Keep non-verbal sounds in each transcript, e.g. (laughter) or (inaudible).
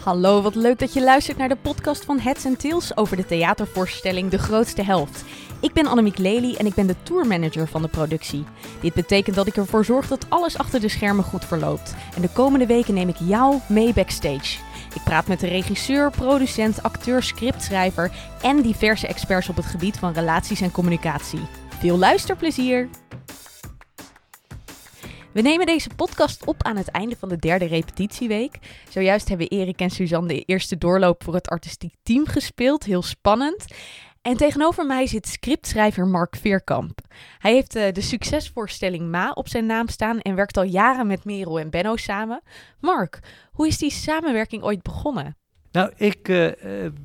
Hallo, wat leuk dat je luistert naar de podcast van Heads and Tails over de theatervoorstelling De Grootste Helft. Ik ben Annemiek Lely en ik ben de tourmanager van de productie. Dit betekent dat ik ervoor zorg dat alles achter de schermen goed verloopt. En de komende weken neem ik jou mee backstage. Ik praat met de regisseur, producent, acteur, scriptschrijver en diverse experts op het gebied van relaties en communicatie. Veel luisterplezier! We nemen deze podcast op aan het einde van de derde repetitieweek. Zojuist hebben Erik en Suzanne de eerste doorloop voor het artistiek team gespeeld. Heel spannend. En tegenover mij zit scriptschrijver Mark Veerkamp. Hij heeft uh, de succesvoorstelling Ma op zijn naam staan en werkt al jaren met Merel en Benno samen. Mark, hoe is die samenwerking ooit begonnen? Nou, ik uh,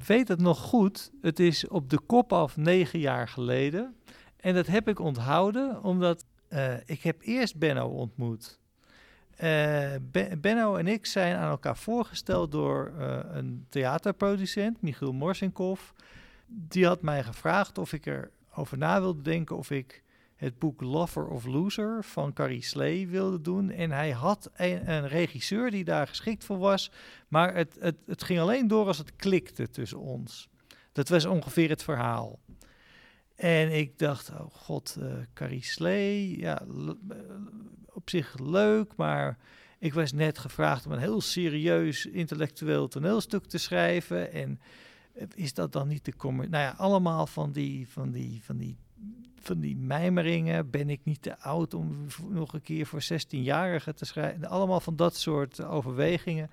weet het nog goed. Het is op de kop af negen jaar geleden. En dat heb ik onthouden omdat uh, ik heb eerst Benno ontmoet. Uh, Benno en ik zijn aan elkaar voorgesteld door uh, een theaterproducent, Michiel Morsinkov. Die had mij gevraagd of ik erover na wilde denken of ik het boek Lover of Loser van Carrie Slee wilde doen. En hij had een, een, regisseur die daar geschikt voor was. Maar het, het, het ging alleen door als het klikte tussen ons. Dat was ongeveer het verhaal. En ik dacht, oh god, uh, Carrie Slee, ja, op zich leuk, maar ik was net gevraagd om een heel serieus intellectueel toneelstuk te schrijven. En is dat dan niet de commercie? Nou ja, allemaal van die, van die, van die, van die mijmeringen. Ben ik niet te oud om nog een keer voor 16-jarigen te schrijven? Allemaal van dat soort overwegingen.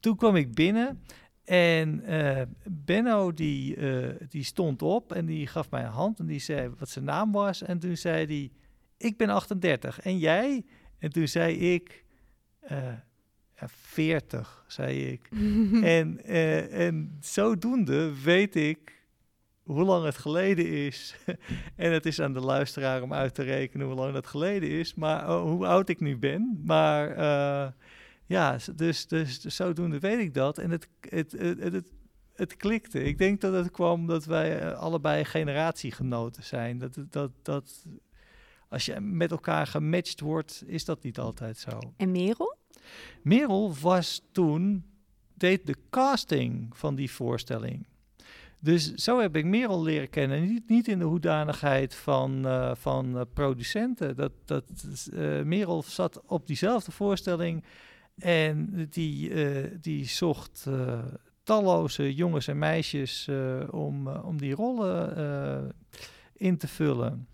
Toen kwam ik binnen en uh, Benno die, uh, die stond op en die gaf mij een hand en die zei wat zijn naam was. En toen zei hij, ik ben 38 en jij? En toen zei ik, uh, ja, 40, zei ik. (laughs) en, en zodoende weet ik hoe lang het geleden is. (laughs) en het is aan de luisteraar om uit te rekenen hoe lang dat geleden is. Maar hoe oud ik nu ben. Maar ja, dus, dus, dus zodoende weet ik dat. En het, het, het, het, het klikte. Ik denk dat het kwam dat wij eh, allebei generatiegenoten zijn. Dat, dat, dat als je met elkaar gematcht wordt, is dat niet altijd zo. En Merel? Merel was toen, deed de casting van die voorstelling. Dus zo heb ik Merel leren kennen. Niet, niet in de hoedanigheid van, uh, van uh, producenten. Dat, dat, uh, Merel zat op diezelfde voorstelling en die, uh, die zocht uh, talloze jongens en meisjes uh, om, om die rollen in te vullen.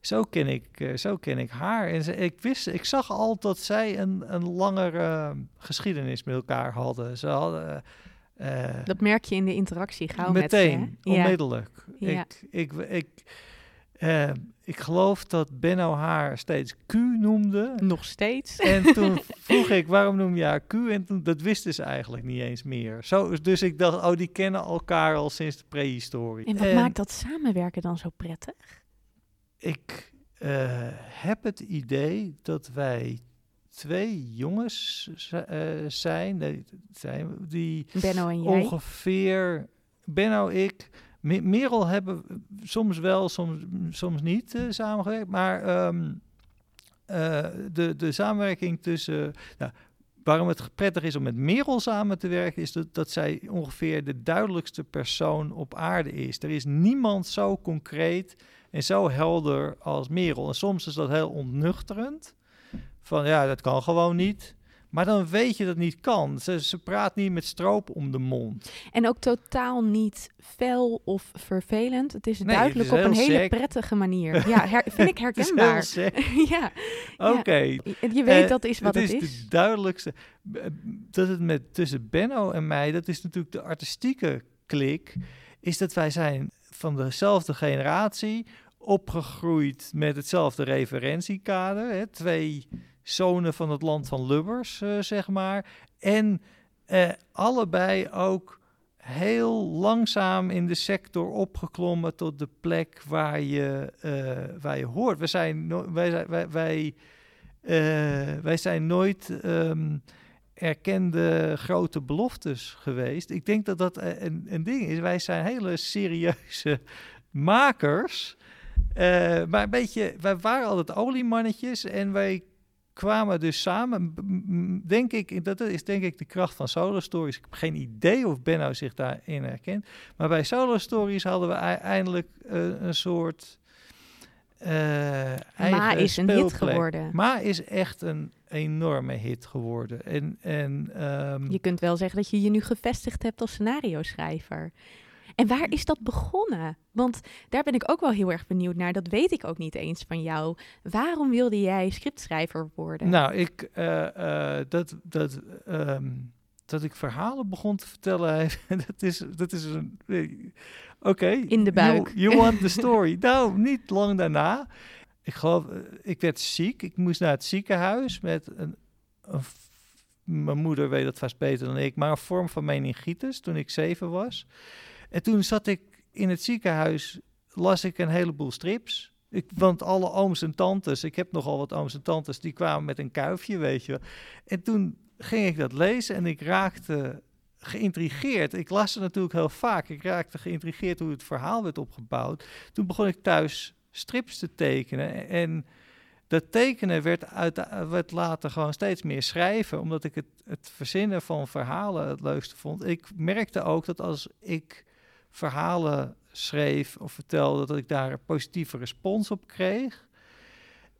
Zo ken ik, zo ken ik haar. En ze, ik, wist, ik zag al dat zij een, een langere geschiedenis met elkaar hadden. Ze hadden dat merk je in de interactie gauw meteen, met ze, onmiddellijk. Ja. Ik, ik, ik, uh, ik geloof dat Benno haar steeds Q noemde. Nog steeds. En toen (laughs) vroeg ik, waarom noem je haar Q? En toen, dat wisten ze eigenlijk niet eens meer. Zo, dus ik dacht, oh, die kennen elkaar al sinds de prehistorie. En wat en maakt dat samenwerken dan zo prettig? Ik uh, heb het idee dat wij twee jongens uh, zijn, nee, zijn die Benno en jij? ongeveer, Benno, ik Merel hebben soms wel, soms, soms niet uh, samengewerkt. Maar um, uh, de, de samenwerking tussen. Nou, waarom het prettig is om met Merel samen te werken, is dat, dat zij ongeveer de duidelijkste persoon op aarde is. Er is niemand zo concreet en zo helder als Merel. En soms is dat heel ontnuchterend. Van ja, dat kan gewoon niet. Maar dan weet je dat het niet kan. Ze, ze praat niet met stroop om de mond. En ook totaal niet fel of vervelend. Het is nee, duidelijk het is op een hele prettige manier. Ja, her, (laughs) vind ik herkenbaar. (laughs) ja. Oké. Okay. Je weet uh, dat is wat het, is. Het is de duidelijkste. Dat het met tussen Benno en mij, dat is natuurlijk de artistieke klik, is dat wij zijn van dezelfde generatie opgegroeid met hetzelfde referentiekader. Hè? Twee zonen van het land van Lubbers, uh, zeg maar. En uh, allebei ook heel langzaam in de sector opgeklommen tot de plek waar je, uh, waar je hoort. We zijn no wij, wij, wij, wij zijn nooit um, erkende grote beloftes geweest. Ik denk dat dat een, een ding is. Wij zijn hele serieuze makers. maar een beetje, wij waren altijd oliemannetjes en wij kwamen dus samen, denk ik, dat is denk ik de kracht van Solo Stories. Ik heb geen idee of Benno zich daarin herkent. Maar bij Solo Stories hadden we ei- eindelijk eh, een soort eh eigen Ma is een hit geworden. Ma is echt een enorme hit geworden. En, en ehm, Je kunt wel zeggen dat je je nu gevestigd hebt als scenario-schrijver. En waar is dat begonnen? Want daar ben ik ook wel heel erg benieuwd naar. Dat weet ik ook niet eens van jou. Waarom wilde jij scriptschrijver worden? Nou, ik, eh, eh, dat, dat, ehm, dat ik verhalen begon te vertellen, (laughs) dat is, dat is een... eh, Oké. In de buik. You, you want the (laughs) story. nou, niet lang daarna. Ik geloof, ik werd ziek. Ik moest naar het ziekenhuis met een... een mijn moeder weet dat vast beter dan ik, maar een vorm van meningitis toen ik zeven was. En toen zat ik in het ziekenhuis, las ik een heleboel strips. Ik, want alle ooms en tantes, ik heb nogal wat ooms en tantes, die kwamen met een kuifje, weet je wel. En toen ging ik dat lezen en ik raakte geïntrigeerd. Ik las het natuurlijk heel vaak. Ik raakte geïntrigeerd hoe het verhaal werd opgebouwd. Toen begon ik thuis strips te tekenen. En dat tekenen werd, uit, werd later gewoon steeds meer schrijven, omdat ik het, het verzinnen van verhalen het leukste vond. Ik merkte ook dat als ik verhalen schreef of vertelde, dat ik daar een positieve respons op kreeg.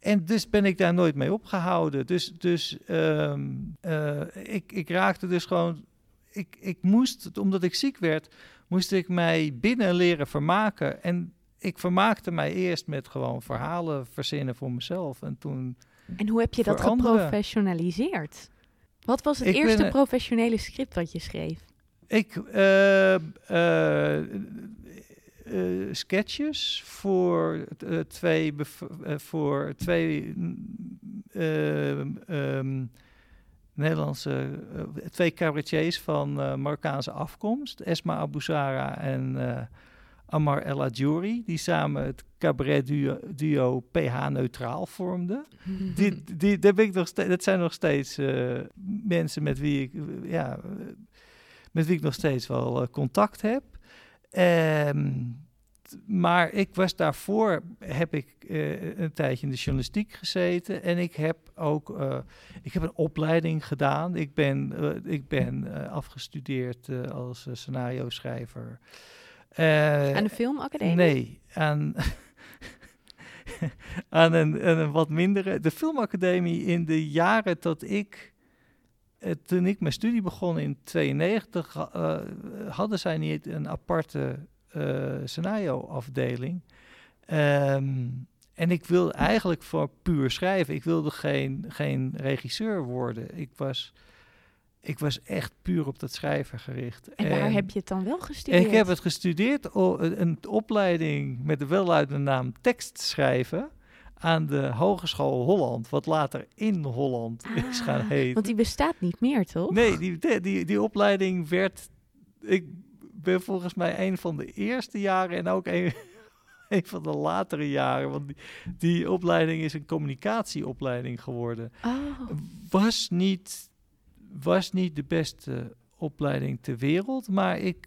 En dus ben ik daar nooit mee opgehouden. Dus, dus ehm, eh, ik, ik raakte dus gewoon. Ik, ik moest, omdat ik ziek werd, moest ik mij binnen leren vermaken. En ik vermaakte mij eerst met gewoon verhalen verzinnen voor mezelf. En toen. En hoe heb je dat geprofessionaliseerd? Wat was het Ik eerste professionele script wat je schreef? Ik. eh, eh, eh, sketches voor twee, voor twee mm, ehm, Nederlandse, twee cabaretiers van Marokkaanse afkomst, Esma Abuzara en eh, Amar El Adjouri, die samen het cabaret duo, duo PH Neutraal vormden. Die, die, ben ik nog steeds, dat zijn nog steeds mensen met wie ik, ja, met wie ik nog steeds wel eh, contact heb. Ehm, maar ik was daarvoor, heb ik eh, een tijdje in de journalistiek gezeten. En ik heb ook, eh, ik heb een opleiding gedaan. Ik ben, ik ben afgestudeerd als scenario schrijver. Aan de filmacademie? Nee, aan, (laughs) aan, een, aan een wat mindere. De filmacademie in de jaren dat ik. Eh, toen ik mijn studie begon in 92, ha- eh, hadden zij niet een aparte eh scenario-afdeling. Ehm, en ik wilde eigenlijk voor puur schrijven. Ik wilde geen, geen regisseur worden. Ik was, ik was echt puur op dat schrijven gericht. En waar heb je het dan wel gestudeerd? ik heb het gestudeerd, een opleiding met de welluidende naam tekstschrijven aan de Hogeschool Holland, wat later in Holland is gaan Ah, heten. Want die bestaat niet meer, toch? Nee, die, die, die, die opleiding werd, ik ben volgens mij een van de eerste jaren en ook een, (laughs) een van de latere jaren, want die, die opleiding is een communicatieopleiding geworden Oh, was niet, was niet de beste opleiding ter wereld. Maar ik,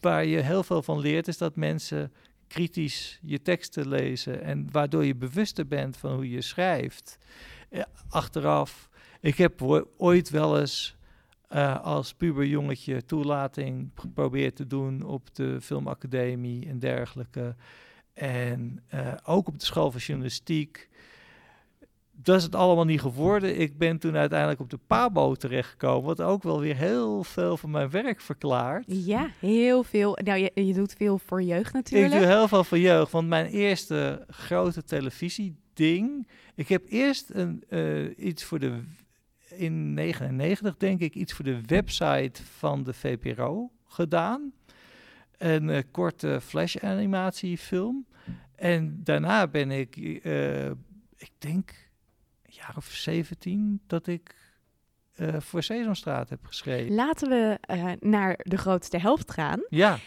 waar je heel veel van leert, is dat mensen kritisch je teksten lezen. En waardoor je bewuster bent van hoe je schrijft. Ja, achteraf, ik heb ooit wel eens eh, als puber jongetje toelating geprobeerd te doen op de filmacademie en dergelijke. En eh, ook op de school van journalistiek. Dat is het allemaal niet geworden. Ik ben toen uiteindelijk op de PABO terechtgekomen, wat ook wel weer heel veel van mijn werk verklaart. ja, heel veel. Nou, je, je doet veel voor jeugd Ik natuurlijk. doe heel veel voor jeugd, want mijn eerste grote televisieding. Ik heb eerst een, eh, iets voor de. In 99 denk ik iets voor de website van de VPRO gedaan. Een eh, korte flash-animatiefilm. En daarna ben ik, eh, ik denk, jaar of 17 dat ik eh, voor Sesamstraat heb geschreven. Laten we eh, naar de grootste helft gaan. Ja,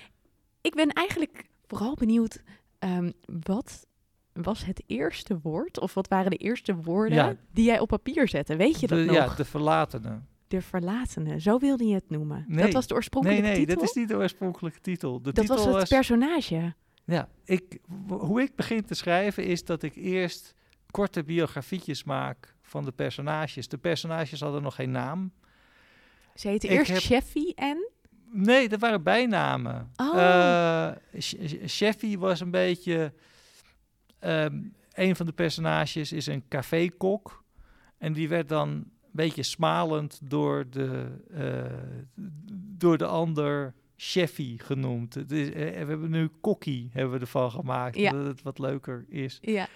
Ik ben eigenlijk vooral benieuwd, ehm, wat was het eerste woord, of wat waren de eerste woorden Ja. die jij op papier zette? Weet je dat de, nog? ja, de verlatene. De verlatene, zo wilde je het noemen. Nee. Dat was de Nee, oorspronkelijke nee, titel? dat is niet de oorspronkelijke titel. De dat titel was het personage. Ja, ik, hoe ik begin te schrijven is dat ik eerst korte biografietjes maak van de personages. De personages hadden nog geen naam. Ze heette eerst heb- Cheffy en... Nee, dat waren bijnamen. Oh. Sheffy was een beetje... ehm, een van de personages is een cafékok. En die werd dan een beetje smalend door de, eh, door de ander Cheffy genoemd. Eh, we hebben nu Kokkie hebben we ervan gemaakt, Ja. dat het wat leuker is. Ja.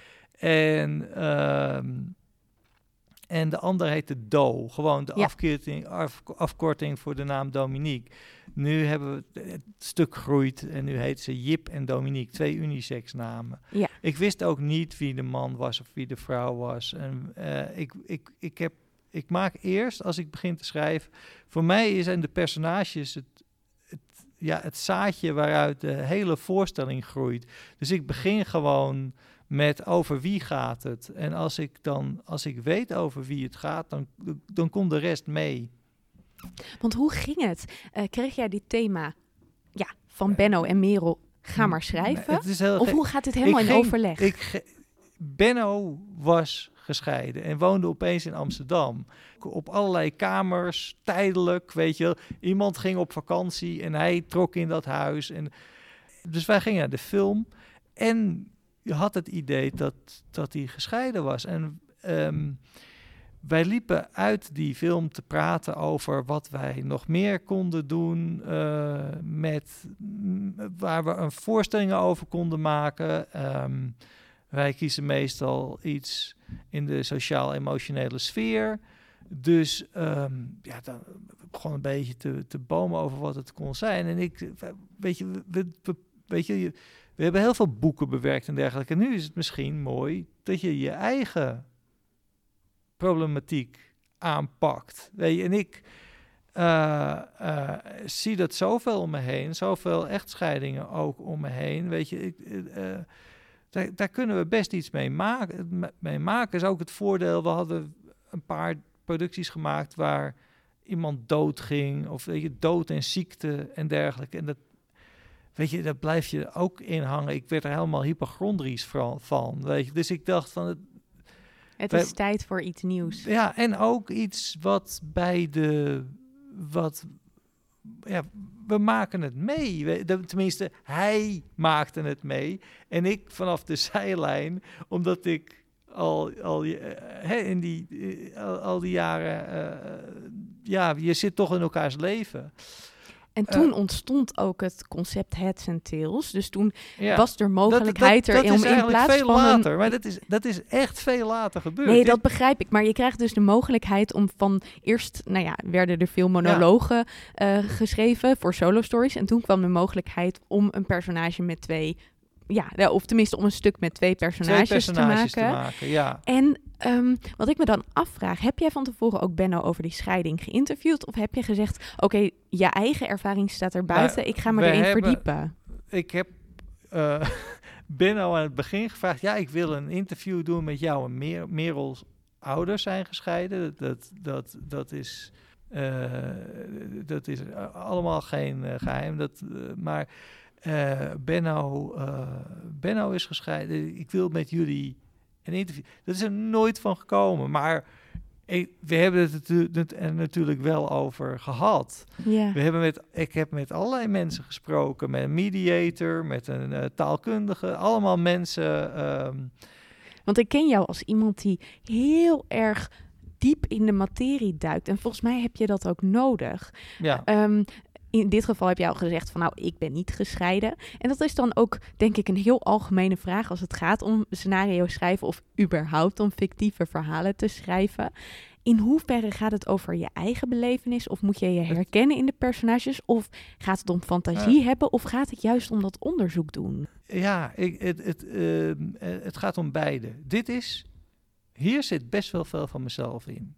En, ehm, en de ander heette Do. Gewoon de Ja. afkorting, af- afkorting voor de naam Dominique. Nu hebben we het stuk groeit en nu heet ze Jip en Dominique. Twee unisex namen. Ja. Ik wist ook niet wie de man was of wie de vrouw was. En eh, ik, ik, ik, heb, ik maak eerst, als ik begin te schrijven... Voor mij zijn de personages het, het, ja, het zaadje waaruit de hele voorstelling groeit. Dus ik begin gewoon met over wie gaat het. En als ik dan, als ik weet over wie het gaat, dan, dan komt de rest mee. Want hoe ging het? Eh, kreeg jij dit thema ja, van Benno en Merel, ga maar schrijven? Het is heel Of hoe gaat dit helemaal in ging- overleg? Ik Benno was gescheiden en woonde opeens in Amsterdam. Op allerlei kamers, tijdelijk, weet je wel. Iemand ging op vakantie en hij trok in dat huis. En, dus wij gingen naar de film. En je had het idee dat, dat hij gescheiden was. En ehm, wij liepen uit die film te praten over wat wij nog meer konden doen. eh, met, waar we een voorstelling over konden maken. Ehm, wij kiezen meestal iets in de sociaal-emotionele sfeer. Dus ehm, ja, dan begon een beetje te, te bomen over wat het kon zijn. En ik, weet je, we, we- weet je- we hebben heel veel boeken bewerkt en dergelijke. En nu is het misschien mooi dat je je eigen problematiek aanpakt. Weet je, en ik eh, eh, zie dat zoveel om me heen, zoveel echtscheidingen ook om me heen. Weet je, ik, eh, daar, daar kunnen we best iets mee maken. me- Mee maken is ook het voordeel. We hadden een paar producties gemaakt waar iemand doodging of weet je, dood en ziekte en dergelijke. En dat, weet je, daar blijf je ook in hangen. Ik werd er helemaal hypochondrisch van, van weet je. Dus ik dacht van, het, het is tijd voor iets nieuws. ja, en ook iets wat bij de. Wat. Ja, we maken het mee. We- Tenminste, hij maakte het mee. En ik vanaf de zijlijn, omdat ik al, al eh, in die, eh, al, al die jaren. eh, ja, je zit toch in elkaars leven. En toen ontstond ook het concept Heads and Tails. Dus toen Ja. was er mogelijkheid dat, dat, er om in plaats veel van een later. Maar dat is, dat is echt veel later gebeurd. Nee, dat begrijp ik. Maar je krijgt dus de mogelijkheid om van eerst, nou ja, werden er veel monologen eh, geschreven voor solo stories. En toen kwam de mogelijkheid om een personage met twee, ja, of tenminste om een stuk met twee twee personages, personages te maken. te maken. Ja. En ehm, wat ik me dan afvraag, heb jij van tevoren ook Benno over die scheiding geïnterviewd? Of heb je gezegd, oké, je eigen ervaring staat er buiten, ik ga me erin hebben- verdiepen. ik heb eh (laughs) Benno aan het begin gevraagd: ja, ik wil een interview doen met jou en Mer Merel's ouders zijn gescheiden. Dat, dat, dat is. eh, dat is eh, allemaal geen eh, geheim. Dat, eh, maar eh, Benno, eh, Benno is gescheiden. Ik wil met jullie een interview. Dat is er nooit van gekomen. Maar ik, we hebben het er natuurlijk wel over gehad. Ja. We hebben met, ik heb met allerlei mensen gesproken, met een mediator, met een eh, taalkundige, allemaal mensen. ehm, Want ik ken jou als iemand die heel erg diep in de materie duikt. En volgens mij heb je dat ook nodig. ja, Ehm, in dit geval heb jij al gezegd van nou, ik ben niet gescheiden. En dat is dan ook, denk ik, een heel algemene vraag als het gaat om scenario schrijven of überhaupt om fictieve verhalen te schrijven. In hoeverre gaat het over je eigen belevenis? Of moet je je herkennen in de personages? Of gaat het om fantasie hebben? Of gaat het juist om dat onderzoek doen? ja ik, het, het, ehm, eh, het gaat om beide. Dit is, hier zit best wel veel van mezelf in.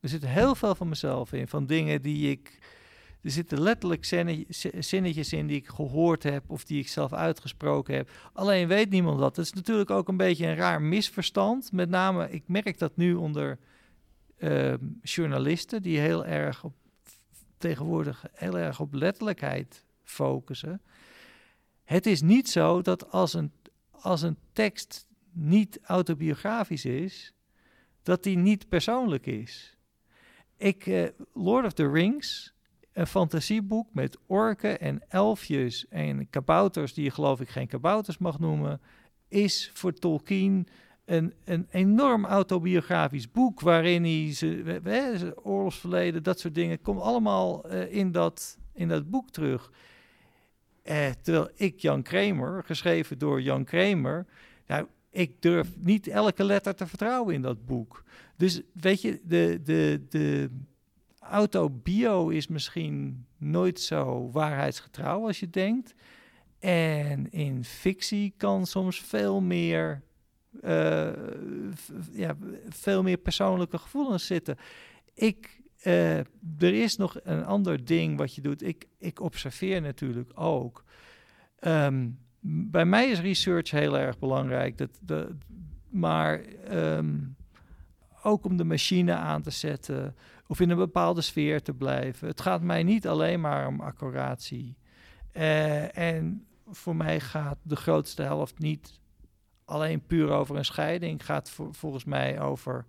Er zit heel veel van mezelf in, van dingen die ik. Er zitten letterlijk zinne- zi- zinnetjes in die ik gehoord heb of die ik zelf uitgesproken heb. Alleen weet niemand dat. Het is natuurlijk ook een beetje een raar misverstand. Met name, ik merk dat nu onder ehm, journalisten die heel erg op tegenwoordig heel erg op letterlijkheid focussen. Het is niet zo dat als een, als een tekst niet autobiografisch is, dat die niet persoonlijk is. Ik, uh, Lord of the Rings, een fantasieboek met orken en elfjes en kabouters, die je geloof ik geen kabouters mag noemen, is voor Tolkien een, een enorm autobiografisch boek waarin hij zijn oorlogsverleden, dat soort dingen, komt allemaal uh, in, dat, in dat boek terug. Uh, terwijl ik, Jan Kramer, geschreven door Jan Kramer, nou, ik durf niet elke letter te vertrouwen in dat boek. Dus weet je, de, de, de autobio is misschien nooit zo waarheidsgetrouw als je denkt. En in fictie kan soms veel meer, uh, ja, veel meer persoonlijke gevoelens zitten. Ik, uh, er is nog een ander ding wat je doet. Ik, ik observeer natuurlijk ook. Um, bij mij is research heel erg belangrijk. Dat, de, maar um, ook om de machine aan te zetten of in een bepaalde sfeer te blijven. Het gaat mij niet alleen maar om accuratie. Uh, en voor mij gaat de grootste helft niet alleen puur over een scheiding. Het gaat voor, volgens mij over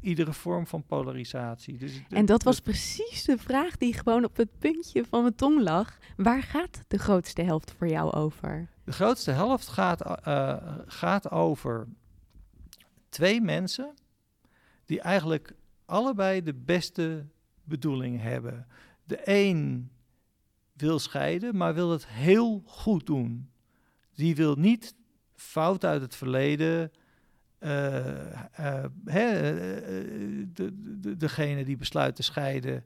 iedere vorm van polarisatie. Dus en dat was precies de vraag die gewoon op het puntje van mijn tong lag. Waar gaat de grootste helft voor jou over? De grootste helft gaat, uh, gaat over twee mensen die eigenlijk allebei de beste bedoeling hebben. De een wil scheiden, maar wil het heel goed doen. Die wil niet fout uit het verleden. Uh, uh, hè, de, de, degene die besluit te scheiden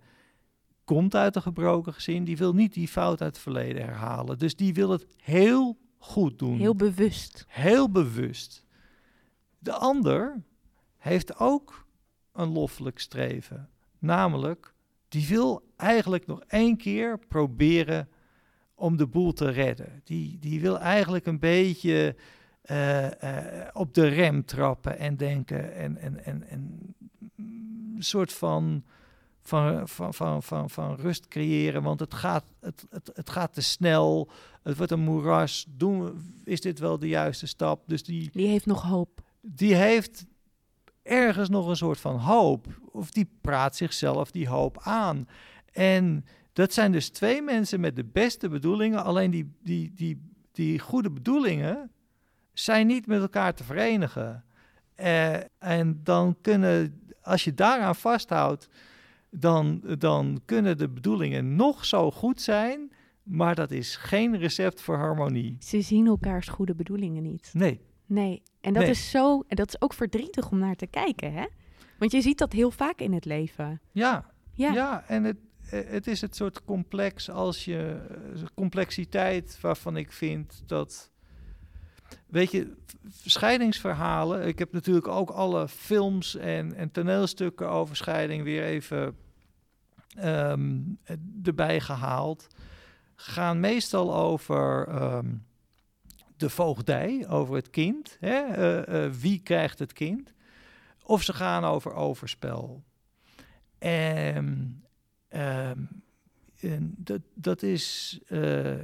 komt uit een gebroken gezin. Die wil niet die fout uit het verleden herhalen. Dus die wil het heel goed doen. Heel bewust. Heel bewust. De ander heeft ook een loffelijk streven. Namelijk, die wil eigenlijk nog één keer proberen om de boel te redden. Die, die wil eigenlijk een beetje uh, uh, op de rem trappen en denken en, en, en, en een soort van, van, van, van, van, van rust creëren. Want het gaat, het, het, het gaat te snel, het wordt een moeras. Doen, is dit wel de juiste stap? Dus die, die heeft nog hoop. Die heeft ergens nog een soort van hoop. Of die praat zichzelf die hoop aan. En dat zijn dus twee mensen met de beste bedoelingen. Alleen die, die, die, die goede bedoelingen zijn niet met elkaar te verenigen. Uh, en dan kunnen, als je daaraan vasthoudt, dan, dan kunnen de bedoelingen nog zo goed zijn. Maar dat is geen recept voor harmonie. Ze zien elkaars goede bedoelingen niet. Nee. Nee, en dat is zo, en dat is ook verdrietig om naar te kijken, hè? Want je ziet dat heel vaak in het leven. Ja, ja, ja en het, eh, het is het soort complex als je, eh, complexiteit waarvan ik vind dat, weet je, scheidingsverhalen. Ik heb natuurlijk ook alle films en, en toneelstukken over scheiding weer even um, erbij gehaald. Gaan meestal over um, de voogdij, over het kind. Hè? Uh, uh, wie krijgt het kind? Of ze gaan over overspel. En, um, en dat, dat, is, uh,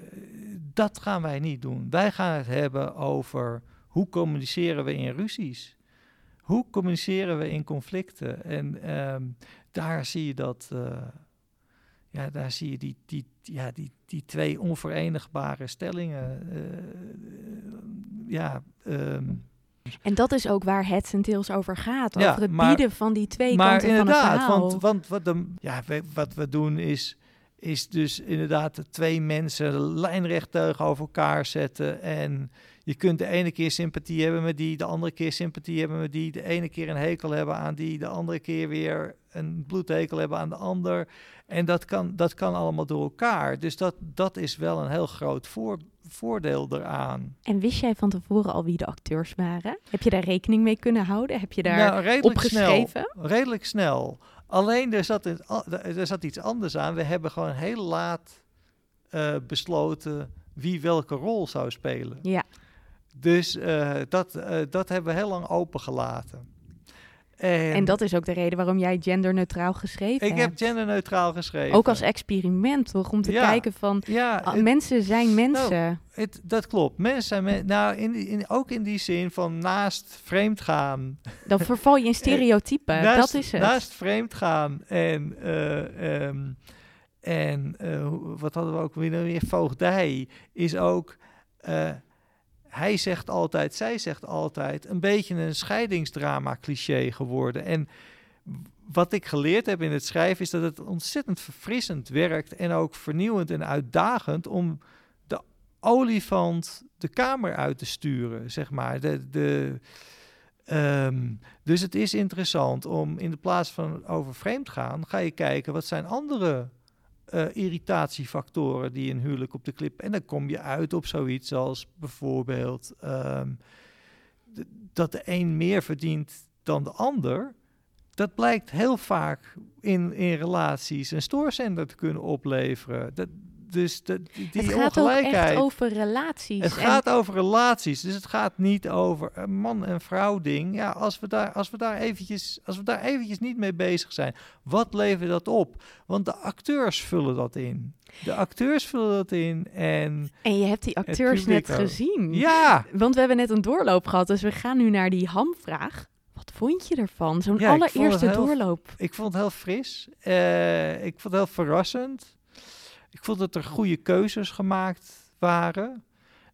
dat gaan wij niet doen. Wij gaan het hebben over hoe communiceren we in ruzies. Hoe communiceren we in conflicten? En um, daar zie je dat ja, daar zie je die, die, ja, die, die twee onverenigbare stellingen. Uh, ja, um. en dat is ook waar het en over gaat. Ja, over het maar, bieden van die twee maar kanten van het verhaal. Want, want wat, de, ja, wat we doen is, is dus inderdaad twee mensen lijnrecht tegenover elkaar zetten. En je kunt de ene keer sympathie hebben met die, de andere keer sympathie hebben met die, de ene keer een hekel hebben aan die, de andere keer weer een bloedhekel hebben aan de ander. En dat kan, dat kan allemaal door elkaar. Dus dat, dat is wel een heel groot voor, voordeel eraan. En wist jij van tevoren al wie de acteurs waren? Heb je daar rekening mee kunnen houden? Heb je daar nou, redelijk opgeschreven? Snel, redelijk snel. Alleen er zat, er zat iets anders aan. We hebben gewoon heel laat uh, besloten wie welke rol zou spelen. Ja. Dus uh, dat, uh, dat hebben we heel lang opengelaten. En, En dat is ook de reden waarom jij genderneutraal geschreven ik heb hebt. genderneutraal geschreven. Ook als experiment, toch? Om te Ja. kijken van, ja, ah, het- mensen zijn mensen. het, dat klopt. Mensen zijn men- nou in, ook in die zin van naast vreemd gaan Dan verval je in (laughs) stereotypen, naast, dat is het. Naast vreemd gaan en, eh, ehm, en eh, wat hadden we ook weer, nou voogdij, is ook, eh, hij zegt altijd, zij zegt altijd, een beetje een scheidingsdrama cliché geworden. En wat ik geleerd heb in het schrijven is dat het ontzettend verfrissend werkt en ook vernieuwend en uitdagend om de olifant de kamer uit te sturen, zeg maar. De, de, ehm, dus het is interessant om in de plaats van over vreemd gaan, ga je kijken wat zijn andere eh, irritatiefactoren die een huwelijk op de klip. En dan kom je uit op zoiets als bijvoorbeeld ehm, dat de een meer verdient dan de ander. Dat blijkt heel vaak in, in relaties een stoorzender te kunnen opleveren. Dat, dus dat, die het gaat ook echt over relaties. Het En- gaat over relaties, dus het gaat niet over een man en vrouw ding. Ja, als we daar, als we daar eventjes, als we daar eventjes niet mee bezig zijn, wat levert dat op? Want de acteurs vullen dat in. De acteurs vullen dat in en En je hebt die acteurs net ook. gezien. ja, Want we hebben net een doorloop gehad, dus we gaan nu naar die hamvraag. Wat vond je ervan? Zo'n Ja, ik allereerste heel- doorloop. ik vond het heel fris. Eh, ik vond het heel verrassend. Ik vond dat er goede keuzes gemaakt waren.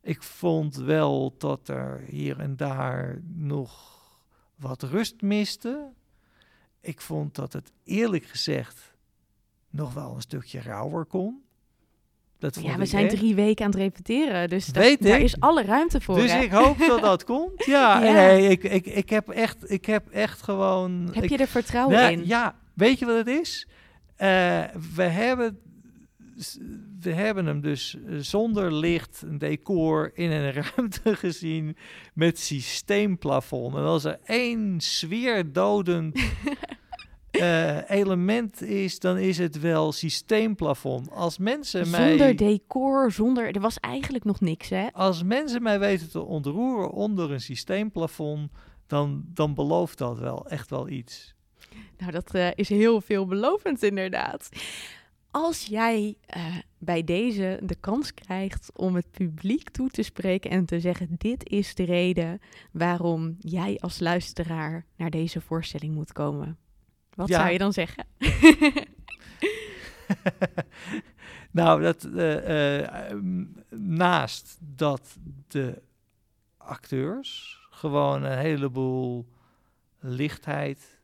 Ik vond wel dat er hier en daar nog wat rust miste. Ik vond dat het eerlijk gezegd nog wel een stukje rauwer kon. Dat vond Ja, we zijn echt. drie weken aan het repeteren, dus daar, Weet daar ik. is alle ruimte voor. Dus hè? ik hoop dat dat (laughs) komt. Ja, Ja. nee, ik, ik, ik, heb echt, ik heb echt gewoon... Heb ik- je er vertrouwen nou, in? Ja, weet je wat het is? Eh, we, hebben, we hebben hem dus eh, zonder licht, een decor, in een (laughs) ruimte gezien met systeemplafond. En als er één sfeerdodend (laughs) eh, element is, dan is het wel systeemplafond. Als mensen mij... Zonder decor, zonder... Er was eigenlijk nog niks, hè? Als mensen mij weten te ontroeren onder een systeemplafond, dan, dan belooft dat wel echt wel iets. Nou, dat eh, is heel veelbelovend inderdaad. Als jij eh, bij deze de kans krijgt om het publiek toe te spreken en te zeggen: Dit is de reden waarom jij als luisteraar naar deze voorstelling moet komen. Wat Ja. zou je dan zeggen? (laughs) (laughs) nou, dat, eh, eh, naast dat de acteurs gewoon een heleboel lichtheid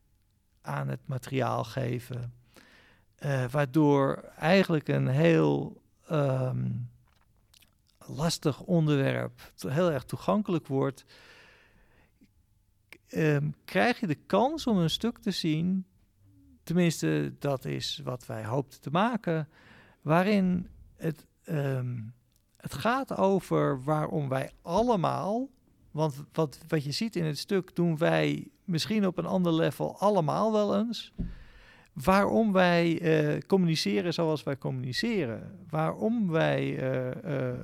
aan het materiaal geven, eh, waardoor eigenlijk een heel ehm, lastig onderwerp heel erg toegankelijk wordt, ehm, krijg je de kans om een stuk te zien, tenminste dat is wat wij hoopten te maken, waarin het, ehm, het gaat over waarom wij allemaal, want wat, wat je ziet in het stuk doen wij misschien op een ander level allemaal wel eens, waarom wij eh, communiceren zoals wij communiceren, waarom wij eh, eh,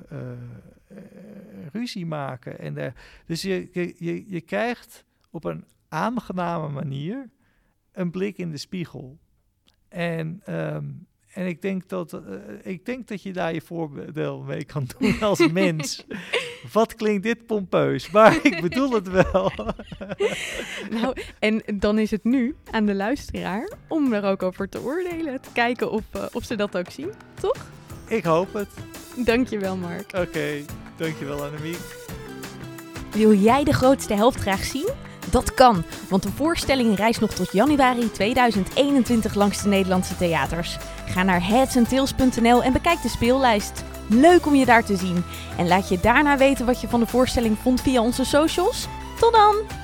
ruzie maken. En der- dus je, je, je, krijgt op een aangename manier een blik in de spiegel. En, ehm, en ik, denk dat, ik denk dat je daar je voordeel mee kan doen als (laughs) mens. Wat klinkt dit pompeus, (laughs) maar ik bedoel het wel. (laughs) Nou, en dan is het nu aan de luisteraar om er ook over te oordelen. Te kijken of, eh, of ze dat ook zien, toch? ik hoop het. Dankjewel, Mark. Oké, dankjewel Annemiek. Wil jij de grootste helft graag zien? Dat kan, want de voorstelling reist nog tot januari 2021 langs de Nederlandse theaters. Ga naar headsandtails.nl en bekijk de speellijst. Leuk om je daar te zien. En laat je daarna weten wat je van de voorstelling vond via onze socials. Tot dan!